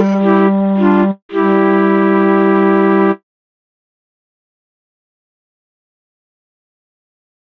Música